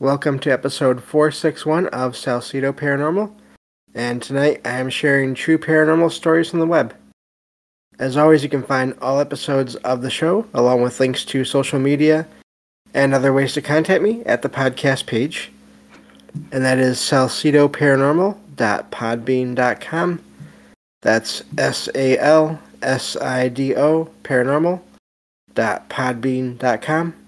Welcome to episode 461 of Salsido Paranormal, and tonight I am sharing true paranormal stories from the web. As always, you can find all episodes of the show, along with links to social media and other ways to contact me at the podcast page, and that is salsidoparanormal.podbean.com. That's S A L S I D O paranormal.podbean.com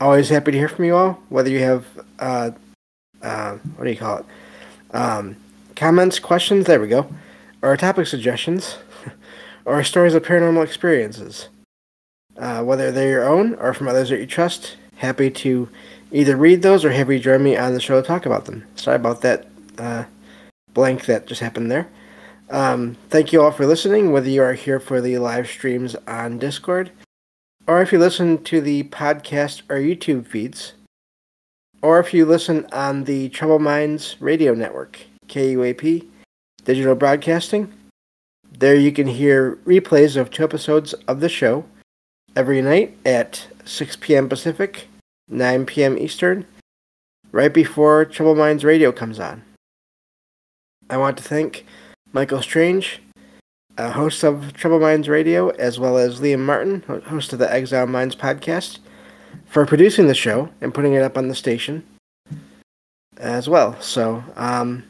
always happy to hear from you all, whether you have, uh, uh, what do you call it? Um, comments, questions, there we go, or topic suggestions, or stories of paranormal experiences. Uh, whether they're your own or from others that you trust, happy to either read those or have you join me on the show to talk about them. Sorry about that uh, blank that just happened there. Um, thank you all for listening, whether you are here for the live streams on Discord or if you listen to the podcast or YouTube feeds, or if you listen on the Troubled Minds Radio Network, KUAP, Digital Broadcasting. There you can hear replays of two episodes of the show every night at 6 p.m. Pacific, 9 p.m. Eastern, right before Troubled Minds Radio comes on. I want to thank Michael Strange, uh, host of Troubled Minds Radio, as well as Liam Martin, host of the Exile Minds podcast, for producing the show and putting it up on the station as well. So, um,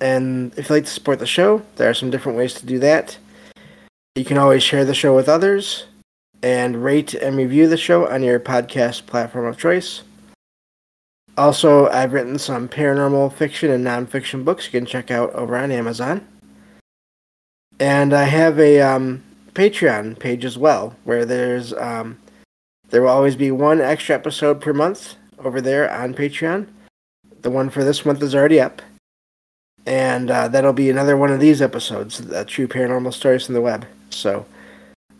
and if you'd like to support the show, there are some different ways to do that. You can always share the show with others and rate and review the show on your podcast platform of choice. Also, I've written some paranormal fiction and nonfiction books you can check out over on Amazon. And I have a um, Patreon page as well, where there's um, there will always be one extra episode per month over there on Patreon. The one for this month is already up, and uh, that'll be another one of these episodes, the True Paranormal Stories from the Web. So,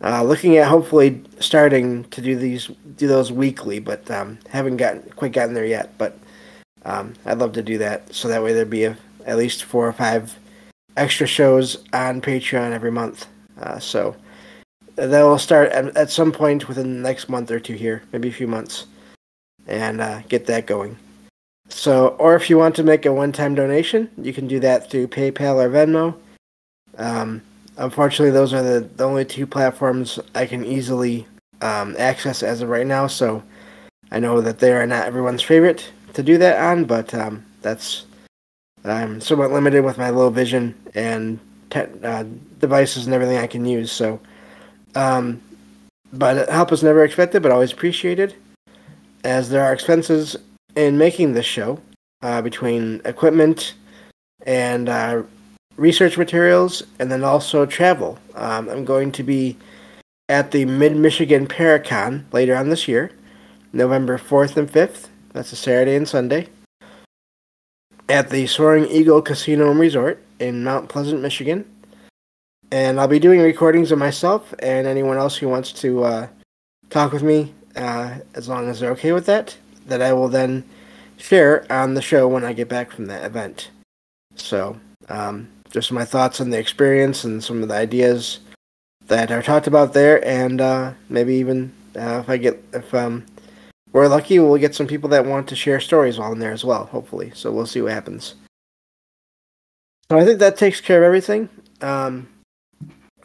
uh, looking at hopefully starting to do these do those weekly, but um, haven't gotten quite gotten there yet. But um, I'd love to do that, so that way there'd be a, at least four or five extra shows on Patreon every month. Uh, so that will start at, at, some point within the next month or two here, maybe a few months, and uh, get that going. So, or if you want to make a one-time donation, you can do that through PayPal or Venmo. Um, unfortunately, those are the, the only two platforms I can easily um, access as of right now. So, I know that they are not everyone's favorite to do that on, but um, that's I'm somewhat limited with my low vision and te- uh, devices and everything I can use. So, um, but help is never expected, but always appreciated, as there are expenses in making this show uh, between equipment and uh, research materials, and then also travel. Um, I'm going to be at the Mid Michigan Paracon later on this year, November 4th and 5th. That's a Saturday and Sunday at the Soaring Eagle Casino and Resort in Mount Pleasant, Michigan. And I'll be doing recordings of myself and anyone else who wants to uh, talk with me, uh, as long as they're okay with that, that I will then share on the show when I get back from that event. So, um, just my thoughts on the experience and some of the ideas that are talked about there, and uh, maybe even uh, if I get if um, we're lucky we'll get some people that want to share stories while in there as well, hopefully. So we'll see what happens. So I think that takes care of everything. Um,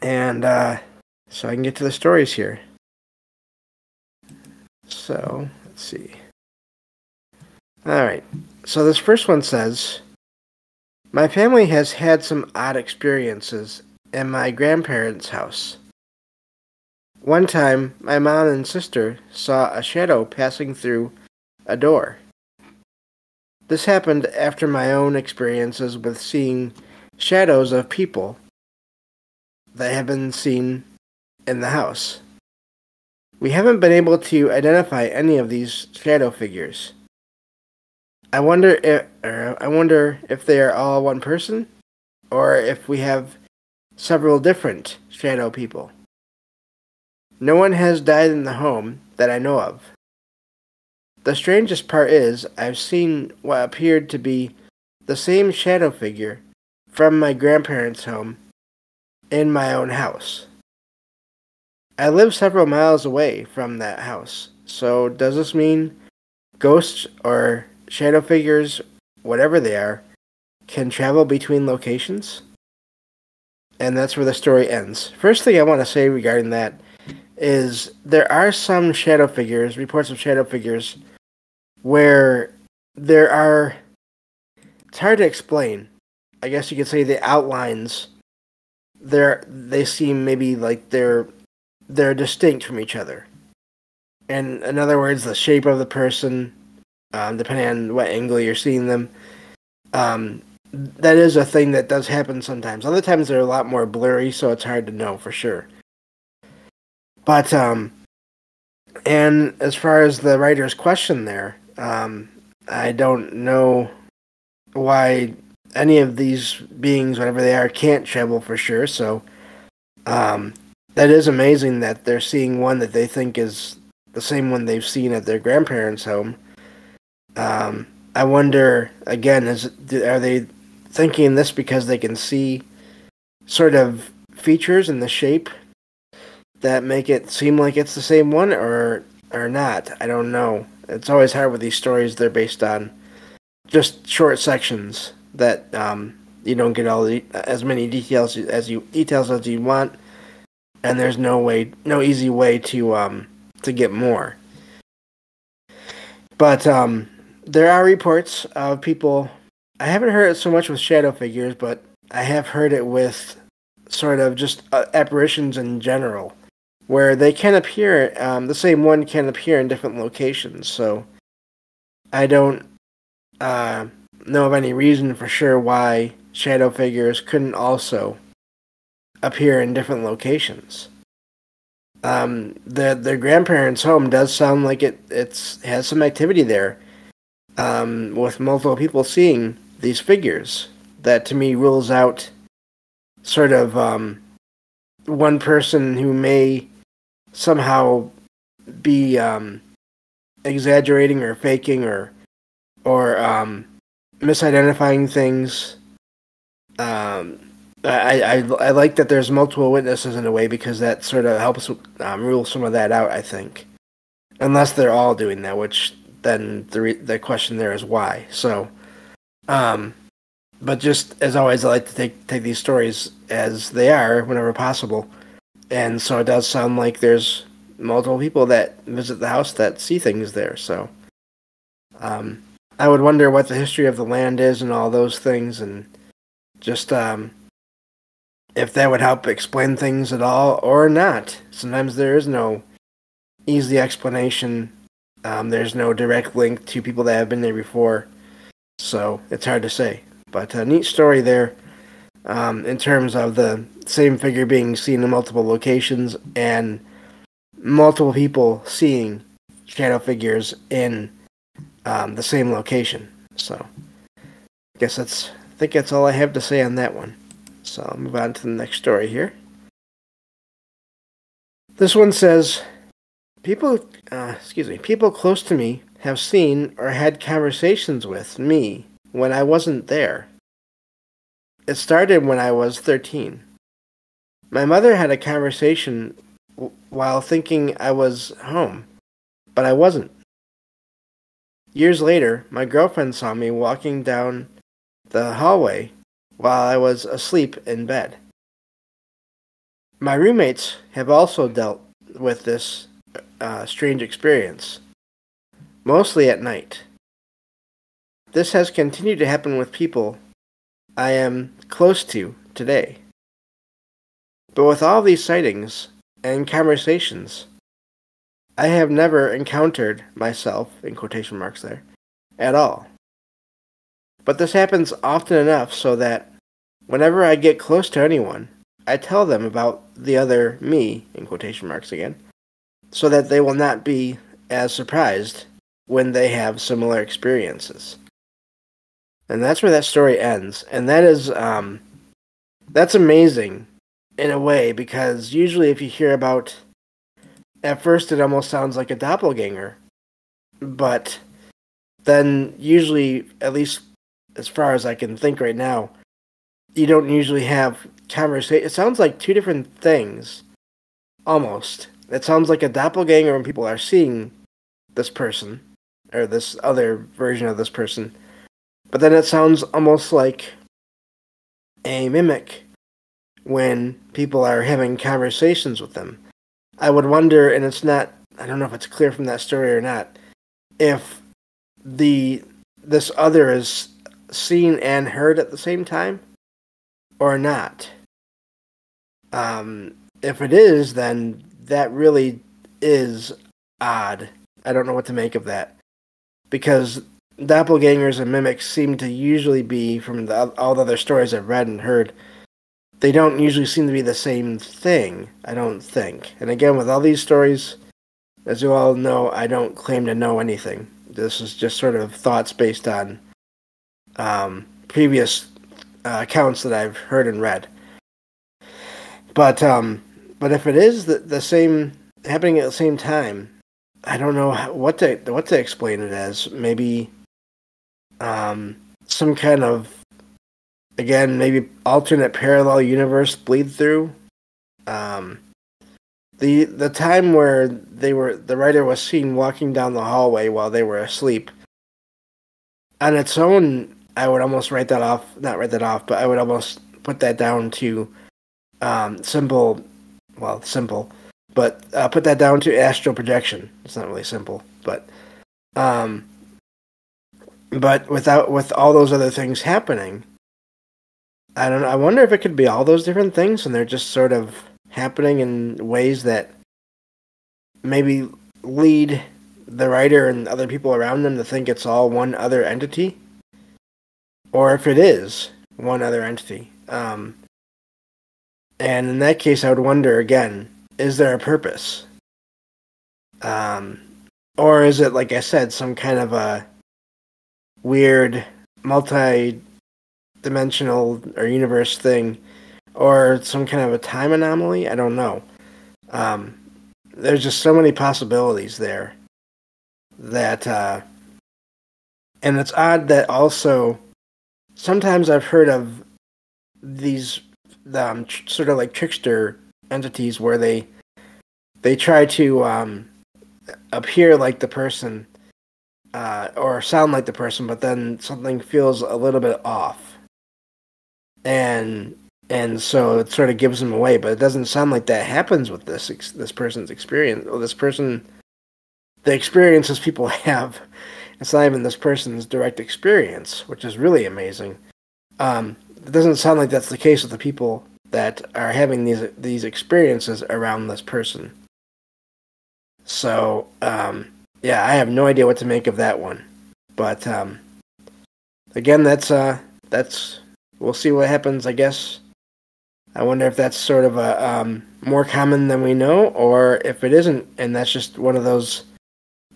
and uh, so I can get to the stories here. So let's see. All right. So this first one says My family has had some odd experiences in my grandparents' house. One time, my mom and sister saw a shadow passing through a door. This happened after my own experiences with seeing shadows of people that have been seen in the house. We haven't been able to identify any of these shadow figures. I wonder if er, I wonder if they are all one person or if we have several different shadow people. No one has died in the home that I know of. The strangest part is, I've seen what appeared to be the same shadow figure from my grandparents' home in my own house. I live several miles away from that house, so does this mean ghosts or shadow figures, whatever they are, can travel between locations. And that's where the story ends. First thing I want to say regarding that is there are some shadow figures, reports of shadow figures, where there are. It's hard to explain. I guess you could say the outlines. They're they seem maybe like they're they're distinct from each other. And in other words, the shape of the person, um, depending on what angle you're seeing them, um, that is a thing that does happen sometimes. Other times they're a lot more blurry, so it's hard to know for sure. But um, and as far as the writer's question there, um, I don't know why any of these beings, whatever they are, can't travel for sure. So um, that is amazing that they're seeing one that they think is the same one they've seen at their grandparents' home. Um, I wonder again, is are they thinking this because they can see sort of features in the shape that make it seem like it's the same one, or or not? I don't know. It's always hard with these stories. They're based on just short sections that um, you don't get all the as many details as you details as you want, and there's no way, no easy way to um, to get more. But um, there are reports of people. I haven't heard it so much with shadow figures, but I have heard it with sort of just uh, apparitions in general, where they can appear. Um, the same one can appear in different locations. So I don't uh, know of any reason for sure why shadow figures couldn't also appear in different locations um, the their grandparents' home does sound like it it's has some activity there, um, with multiple people seeing these figures. That to me rules out sort of um, one person who may somehow be um, exaggerating or faking or or um, misidentifying things. Um, I, I, I like that there's multiple witnesses in a way because that sort of helps um, rule some of that out. I think, unless they're all doing that, which then the re- the question there is why. So, um, but just as always, I like to take take these stories as they are whenever possible, and so it does sound like there's multiple people that visit the house that see things there. So, um, I would wonder what the history of the land is and all those things, and just um if that would help explain things at all or not. Sometimes there is no easy explanation. Um, there's no direct link to people that have been there before, so it's hard to say. But a neat story there um, in terms of the same figure being seen in multiple locations and multiple people seeing shadow figures in um, the same location. So, I guess that's I think that's all I have to say on that one. So I'll move on to the next story here. This one says, people, uh, excuse me, people close to me have seen or had conversations with me when I wasn't there. It started when I was 13. My mother had a conversation w- while thinking I was home, but I wasn't. Years later, my girlfriend saw me walking down the hallway while I was asleep in bed. My roommates have also dealt with this uh, strange experience, mostly at night. This has continued to happen with people I am close to today. But with all these sightings and conversations, I have never encountered myself, in quotation marks there, at all. But this happens often enough so that whenever I get close to anyone, I tell them about the other me, in quotation marks again, so that they will not be as surprised when they have similar experiences. And that's where that story ends. And that is, um, that's amazing in a way because usually if you hear about, at first it almost sounds like a doppelganger, but then usually, at least as far as I can think right now, you don't usually have conversation. It sounds like two different things, almost. It sounds like a doppelganger when people are seeing this person, or this other version of this person. But then it sounds almost like a mimic when people are having conversations with them. I would wonder, and it's not, I don't know if it's clear from that story or not, if the this other is seen and heard at the same time or not. Um, if it is, then that really is odd. I don't know what to make of that because doppelgangers and mimics seem to usually be from the, all the other stories I've read and heard. They don't usually seem to be the same thing. I don't think. And again, with all these stories, as you all know, I don't claim to know anything. This is just sort of thoughts based on um, previous uh, accounts that I've heard and read. But um, but if it is the, the same happening at the same time, I don't know what to what to explain it as. Maybe um, some kind of again maybe alternate parallel universe bleed through. Um, the the time where they were the writer was seen walking down the hallway while they were asleep. On its own, I would almost write that off. Not write that off, but I would almost put that down to um, simple. Well, simple but uh, put that down to astral projection. It's not really simple, but um, but without with all those other things happening, I don't. I wonder if it could be all those different things, and they're just sort of happening in ways that maybe lead the writer and other people around them to think it's all one other entity, or if it is one other entity. Um, and in that case, I would wonder again is there a purpose? Um, or is it, like I said, some kind of a weird multi dimensional or universe thing, or some kind of a time anomaly? I don't know. Um, there's just so many possibilities there that, uh, and it's odd that also sometimes I've heard of these um, tr- sort of like trickster entities where they they try to um, appear like the person uh, or sound like the person, but then something feels a little bit off, and and so it sort of gives them away. But it doesn't sound like that happens with this this person's experience. Or this person, the experiences people have, it's not even this person's direct experience, which is really amazing. Um, it doesn't sound like that's the case with the people that are having these these experiences around this person. So, um, yeah, I have no idea what to make of that one. But um, again, that's uh, that's we'll see what happens. I guess. I wonder if that's sort of a um, more common than we know, or if it isn't, and that's just one of those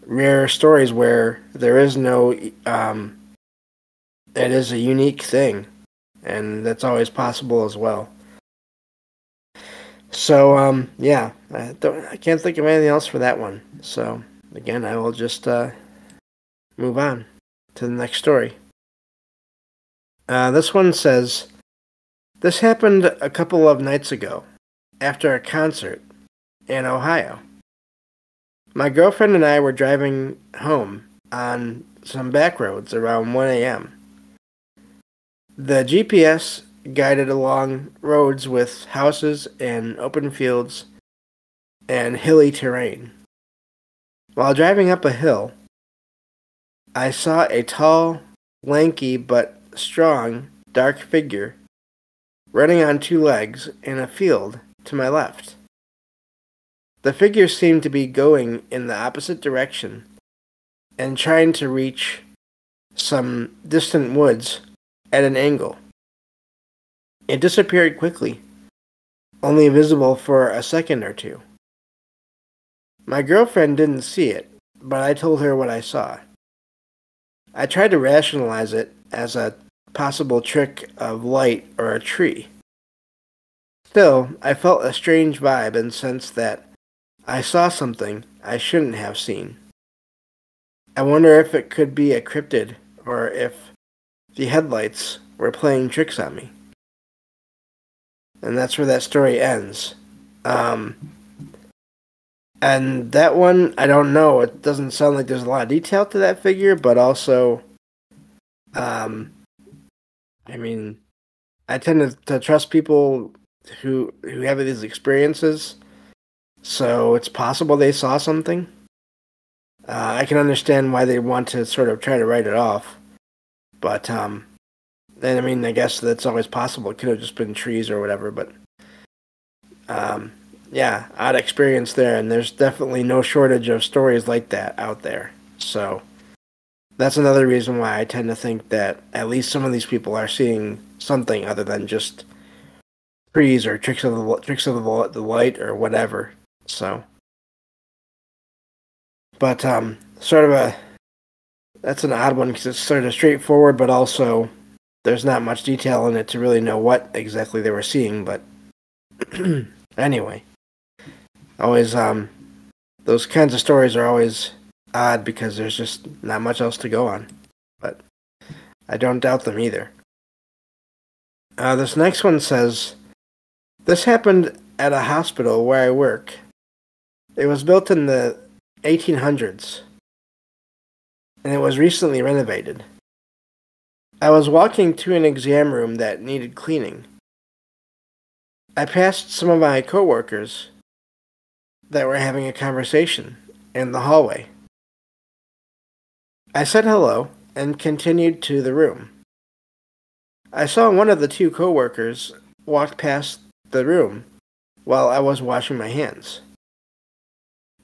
rare stories where there is no. Um, it is a unique thing, and that's always possible as well. So um, yeah, I don't. I can't think of anything else for that one. So again, I will just uh, move on to the next story. Uh, this one says, "This happened a couple of nights ago, after a concert in Ohio. My girlfriend and I were driving home on some back roads around 1 a.m. The GPS guided along roads with houses and open fields and hilly terrain. While driving up a hill, I saw a tall, lanky, but strong, dark figure running on two legs in a field to my left. The figure seemed to be going in the opposite direction and trying to reach some distant woods at an angle. It disappeared quickly, only visible for a second or two. My girlfriend didn't see it, but I told her what I saw. I tried to rationalize it as a possible trick of light or a tree. Still, I felt a strange vibe and sensed that I saw something I shouldn't have seen. I wonder if it could be a cryptid or if the headlights were playing tricks on me and that's where that story ends. Um, And that one, I don't know. It doesn't sound like there's a lot of detail to that figure, but also, um, I mean, I tend to, to trust people who who have these experiences, so it's possible they saw something. Uh, I can understand why they want to sort of try to write it off, but um, and I mean, I guess that's always possible. It could have just been trees or whatever, but um, yeah, odd experience there, and there's definitely no shortage of stories like that out there. So that's another reason why I tend to think that at least some of these people are seeing something other than just trees or tricks of the tricks of the, the light or whatever. So, but um, sort of a that's an odd one because it's sort of straightforward, but also there's not much detail in it to really know what exactly they were seeing. But anyway, always um, those kinds of stories are always odd because there's just not much else to go on. But I don't doubt them either. Uh, this next one says, This happened at a hospital where I work. It was built in the 1800s, and it was recently renovated. I was walking to an exam room that needed cleaning. I passed some of my coworkers that were having a conversation in the hallway. I said hello and continued to the room. I saw one of the two coworkers walk past the room while I was washing my hands.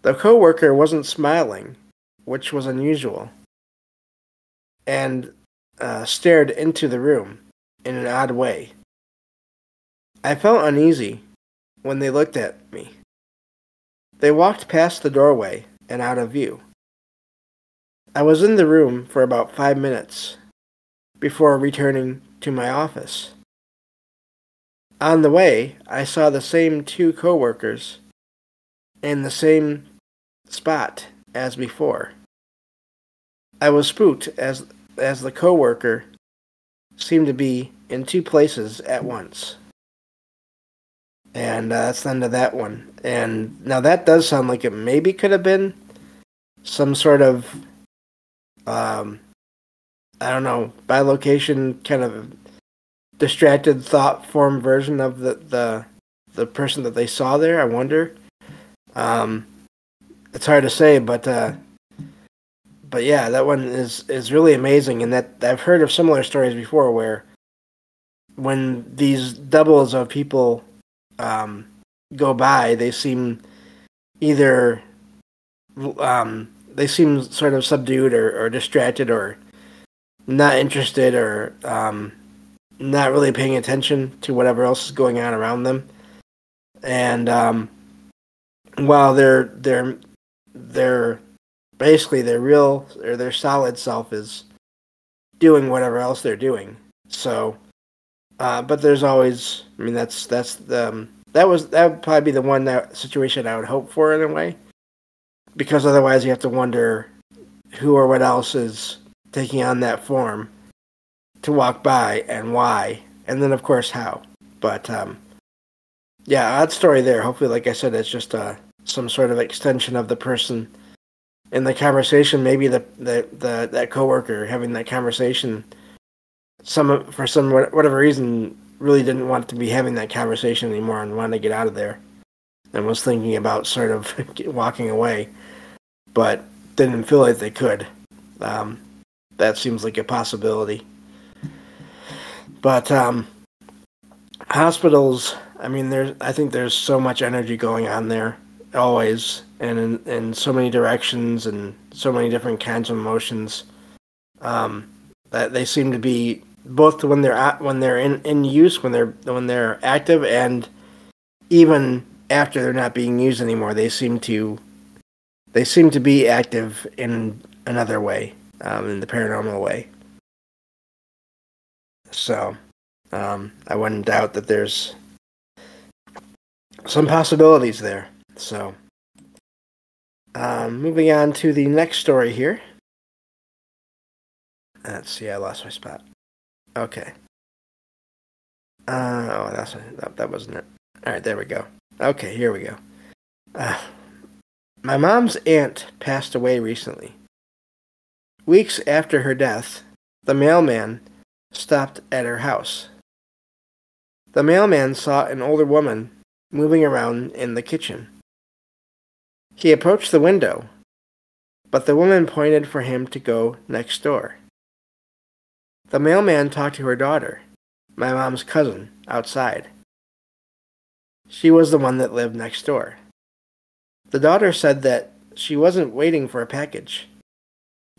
The coworker wasn't smiling, which was unusual, and uh, stared into the room in an odd way. I felt uneasy when they looked at me. They walked past the doorway and out of view. I was in the room for about five minutes before returning to my office. On the way, I saw the same two coworkers in the same spot as before. I was spooked as as the coworker seemed to be in two places at once. And uh, that's the end of that one. And now that does sound like it maybe could have been some sort of, um, I don't know, bilocation kind of distracted thought form version of the, the, the person that they saw there. I wonder. Um, it's hard to say, but uh, but yeah, that one is is really amazing, and that I've heard of similar stories before where when these doubles of people um, go by, they seem either um, they seem sort of subdued or, or distracted or not interested or um, not really paying attention to whatever else is going on around them. And um, while their their their basically their real or their solid self is doing whatever else they're doing. So, uh, but there's always I mean that's that's the um, that was that would probably be the one that situation I would hope for in a way, because otherwise you have to wonder who or what else is taking on that form to walk by and why, and then of course how. But um, yeah, odd story there. Hopefully, like I said, it's just uh, some sort of extension of the person in the conversation. Maybe the the, the that coworker having that conversation, some for some whatever reason really didn't want to be having that conversation anymore and wanted to get out of there and was thinking about sort of walking away, but didn't feel like they could. Um, that seems like a possibility. But um, hospitals, I mean, there's I think there's so much energy going on there always, and in, in so many directions and so many different kinds of emotions. Um, that they seem to be both when they're at, when they're in, in use, when they're when they're active, and even after they're not being used anymore, they seem to they seem to be active in another way, um, in the paranormal way. So, um, I wouldn't doubt that there's some possibilities there. So, um, moving on to the next story here. Let's see, I lost my spot. Okay. Uh, oh, that's that, that wasn't it. All right, there we go. Okay, here we go. Uh, My mom's aunt passed away recently. Weeks after her death, the mailman stopped at her house. The mailman saw an older woman moving around in the kitchen. He approached the window, but the woman pointed for him to go next door. The mailman talked to her daughter, my mom's cousin, outside. She was the one that lived next door. The daughter said that she wasn't waiting for a package,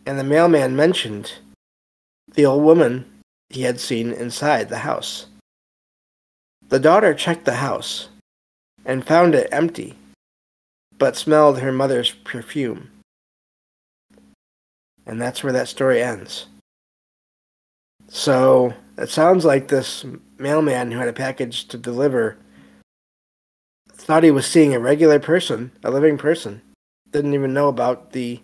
and the mailman mentioned the old woman he had seen inside the house. The daughter checked the house and found it empty, but smelled her mother's perfume. And that's where that story ends. So it sounds like this mailman who had a package to deliver thought he was seeing a regular person, a living person. Didn't even know about the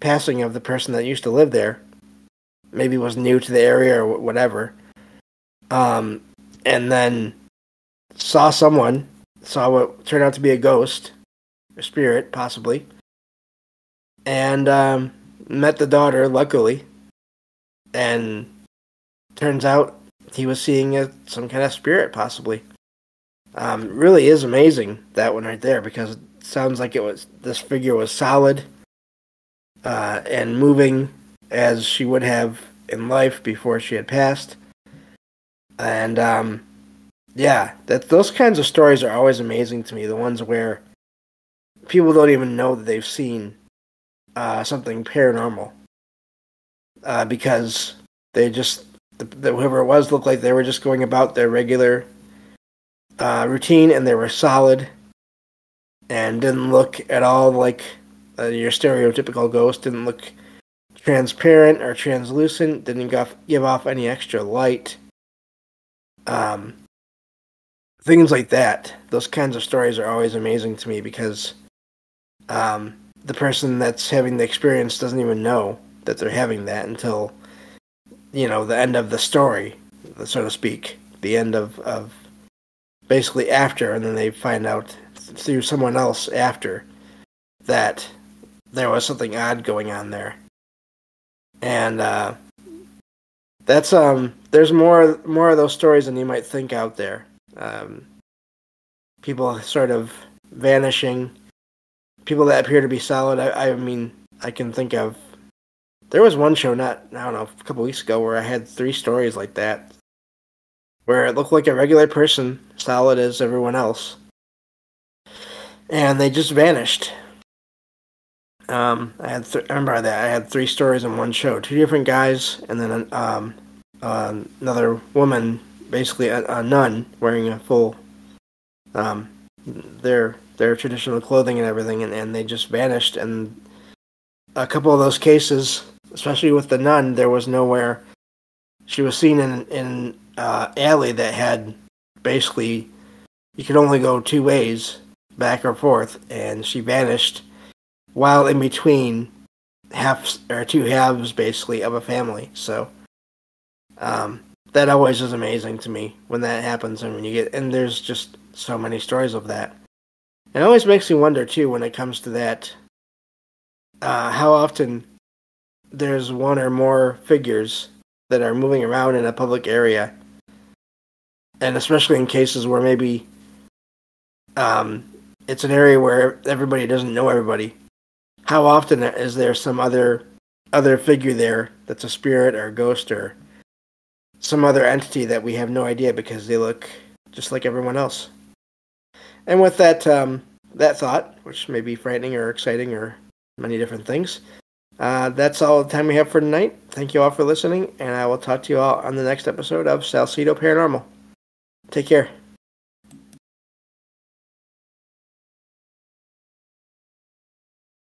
passing of the person that used to live there. Maybe was new to the area or whatever. Um, and then saw someone, saw what turned out to be a ghost, a spirit, possibly, and um, met the daughter, luckily. And turns out he was seeing a, some kind of spirit, possibly. Um, really is amazing that one right there because it sounds like it was this figure was solid uh, and moving as she would have in life before she had passed. And um, yeah, that those kinds of stories are always amazing to me. The ones where people don't even know that they've seen uh, something paranormal uh, because they just the, the, whoever it was looked like they were just going about their regular uh, routine and they were solid and didn't look at all like uh, your stereotypical ghost. Didn't look transparent or translucent. Didn't give off any extra light. Um, things like that. Those kinds of stories are always amazing to me because um, the person that's having the experience doesn't even know that they're having that until you know the end of the story, so to speak, the end of of basically after, and then they find out through someone else after that there was something odd going on there, and uh, that's um. There's more more of those stories than you might think out there. Um, people sort of vanishing, people that appear to be solid. I, I mean, I can think of. There was one show not I don't know a couple weeks ago where I had three stories like that where it looked like a regular person, solid as everyone else. And they just vanished. Um, I had th- I remember that I had three stories in one show, two different guys, and then um, uh, another woman, basically a, a, nun wearing a full um, their their traditional clothing and everything, and, and they just vanished. And a couple of those cases, especially with the nun, there was nowhere. She was seen in in uh, alley that had basically you could only go two ways, back or forth, and she vanished while in between halves or two halves basically of a family. So um, that always is amazing to me when that happens, and when you get and there's just so many stories of that. It always makes me wonder too when it comes to that, uh, how often there's one or more figures that are moving around in a public area and especially in cases where maybe um, it's an area where everybody doesn't know everybody. How often is there some other other figure there that's a spirit or a ghost or some other entity that we have no idea because they look just like everyone else? And with that um, that thought, which may be frightening or exciting or many different things, uh, that's all the time we have for tonight. Thank you all for listening, and I will talk to you all on the next episode of Salsido Paranormal. Take care.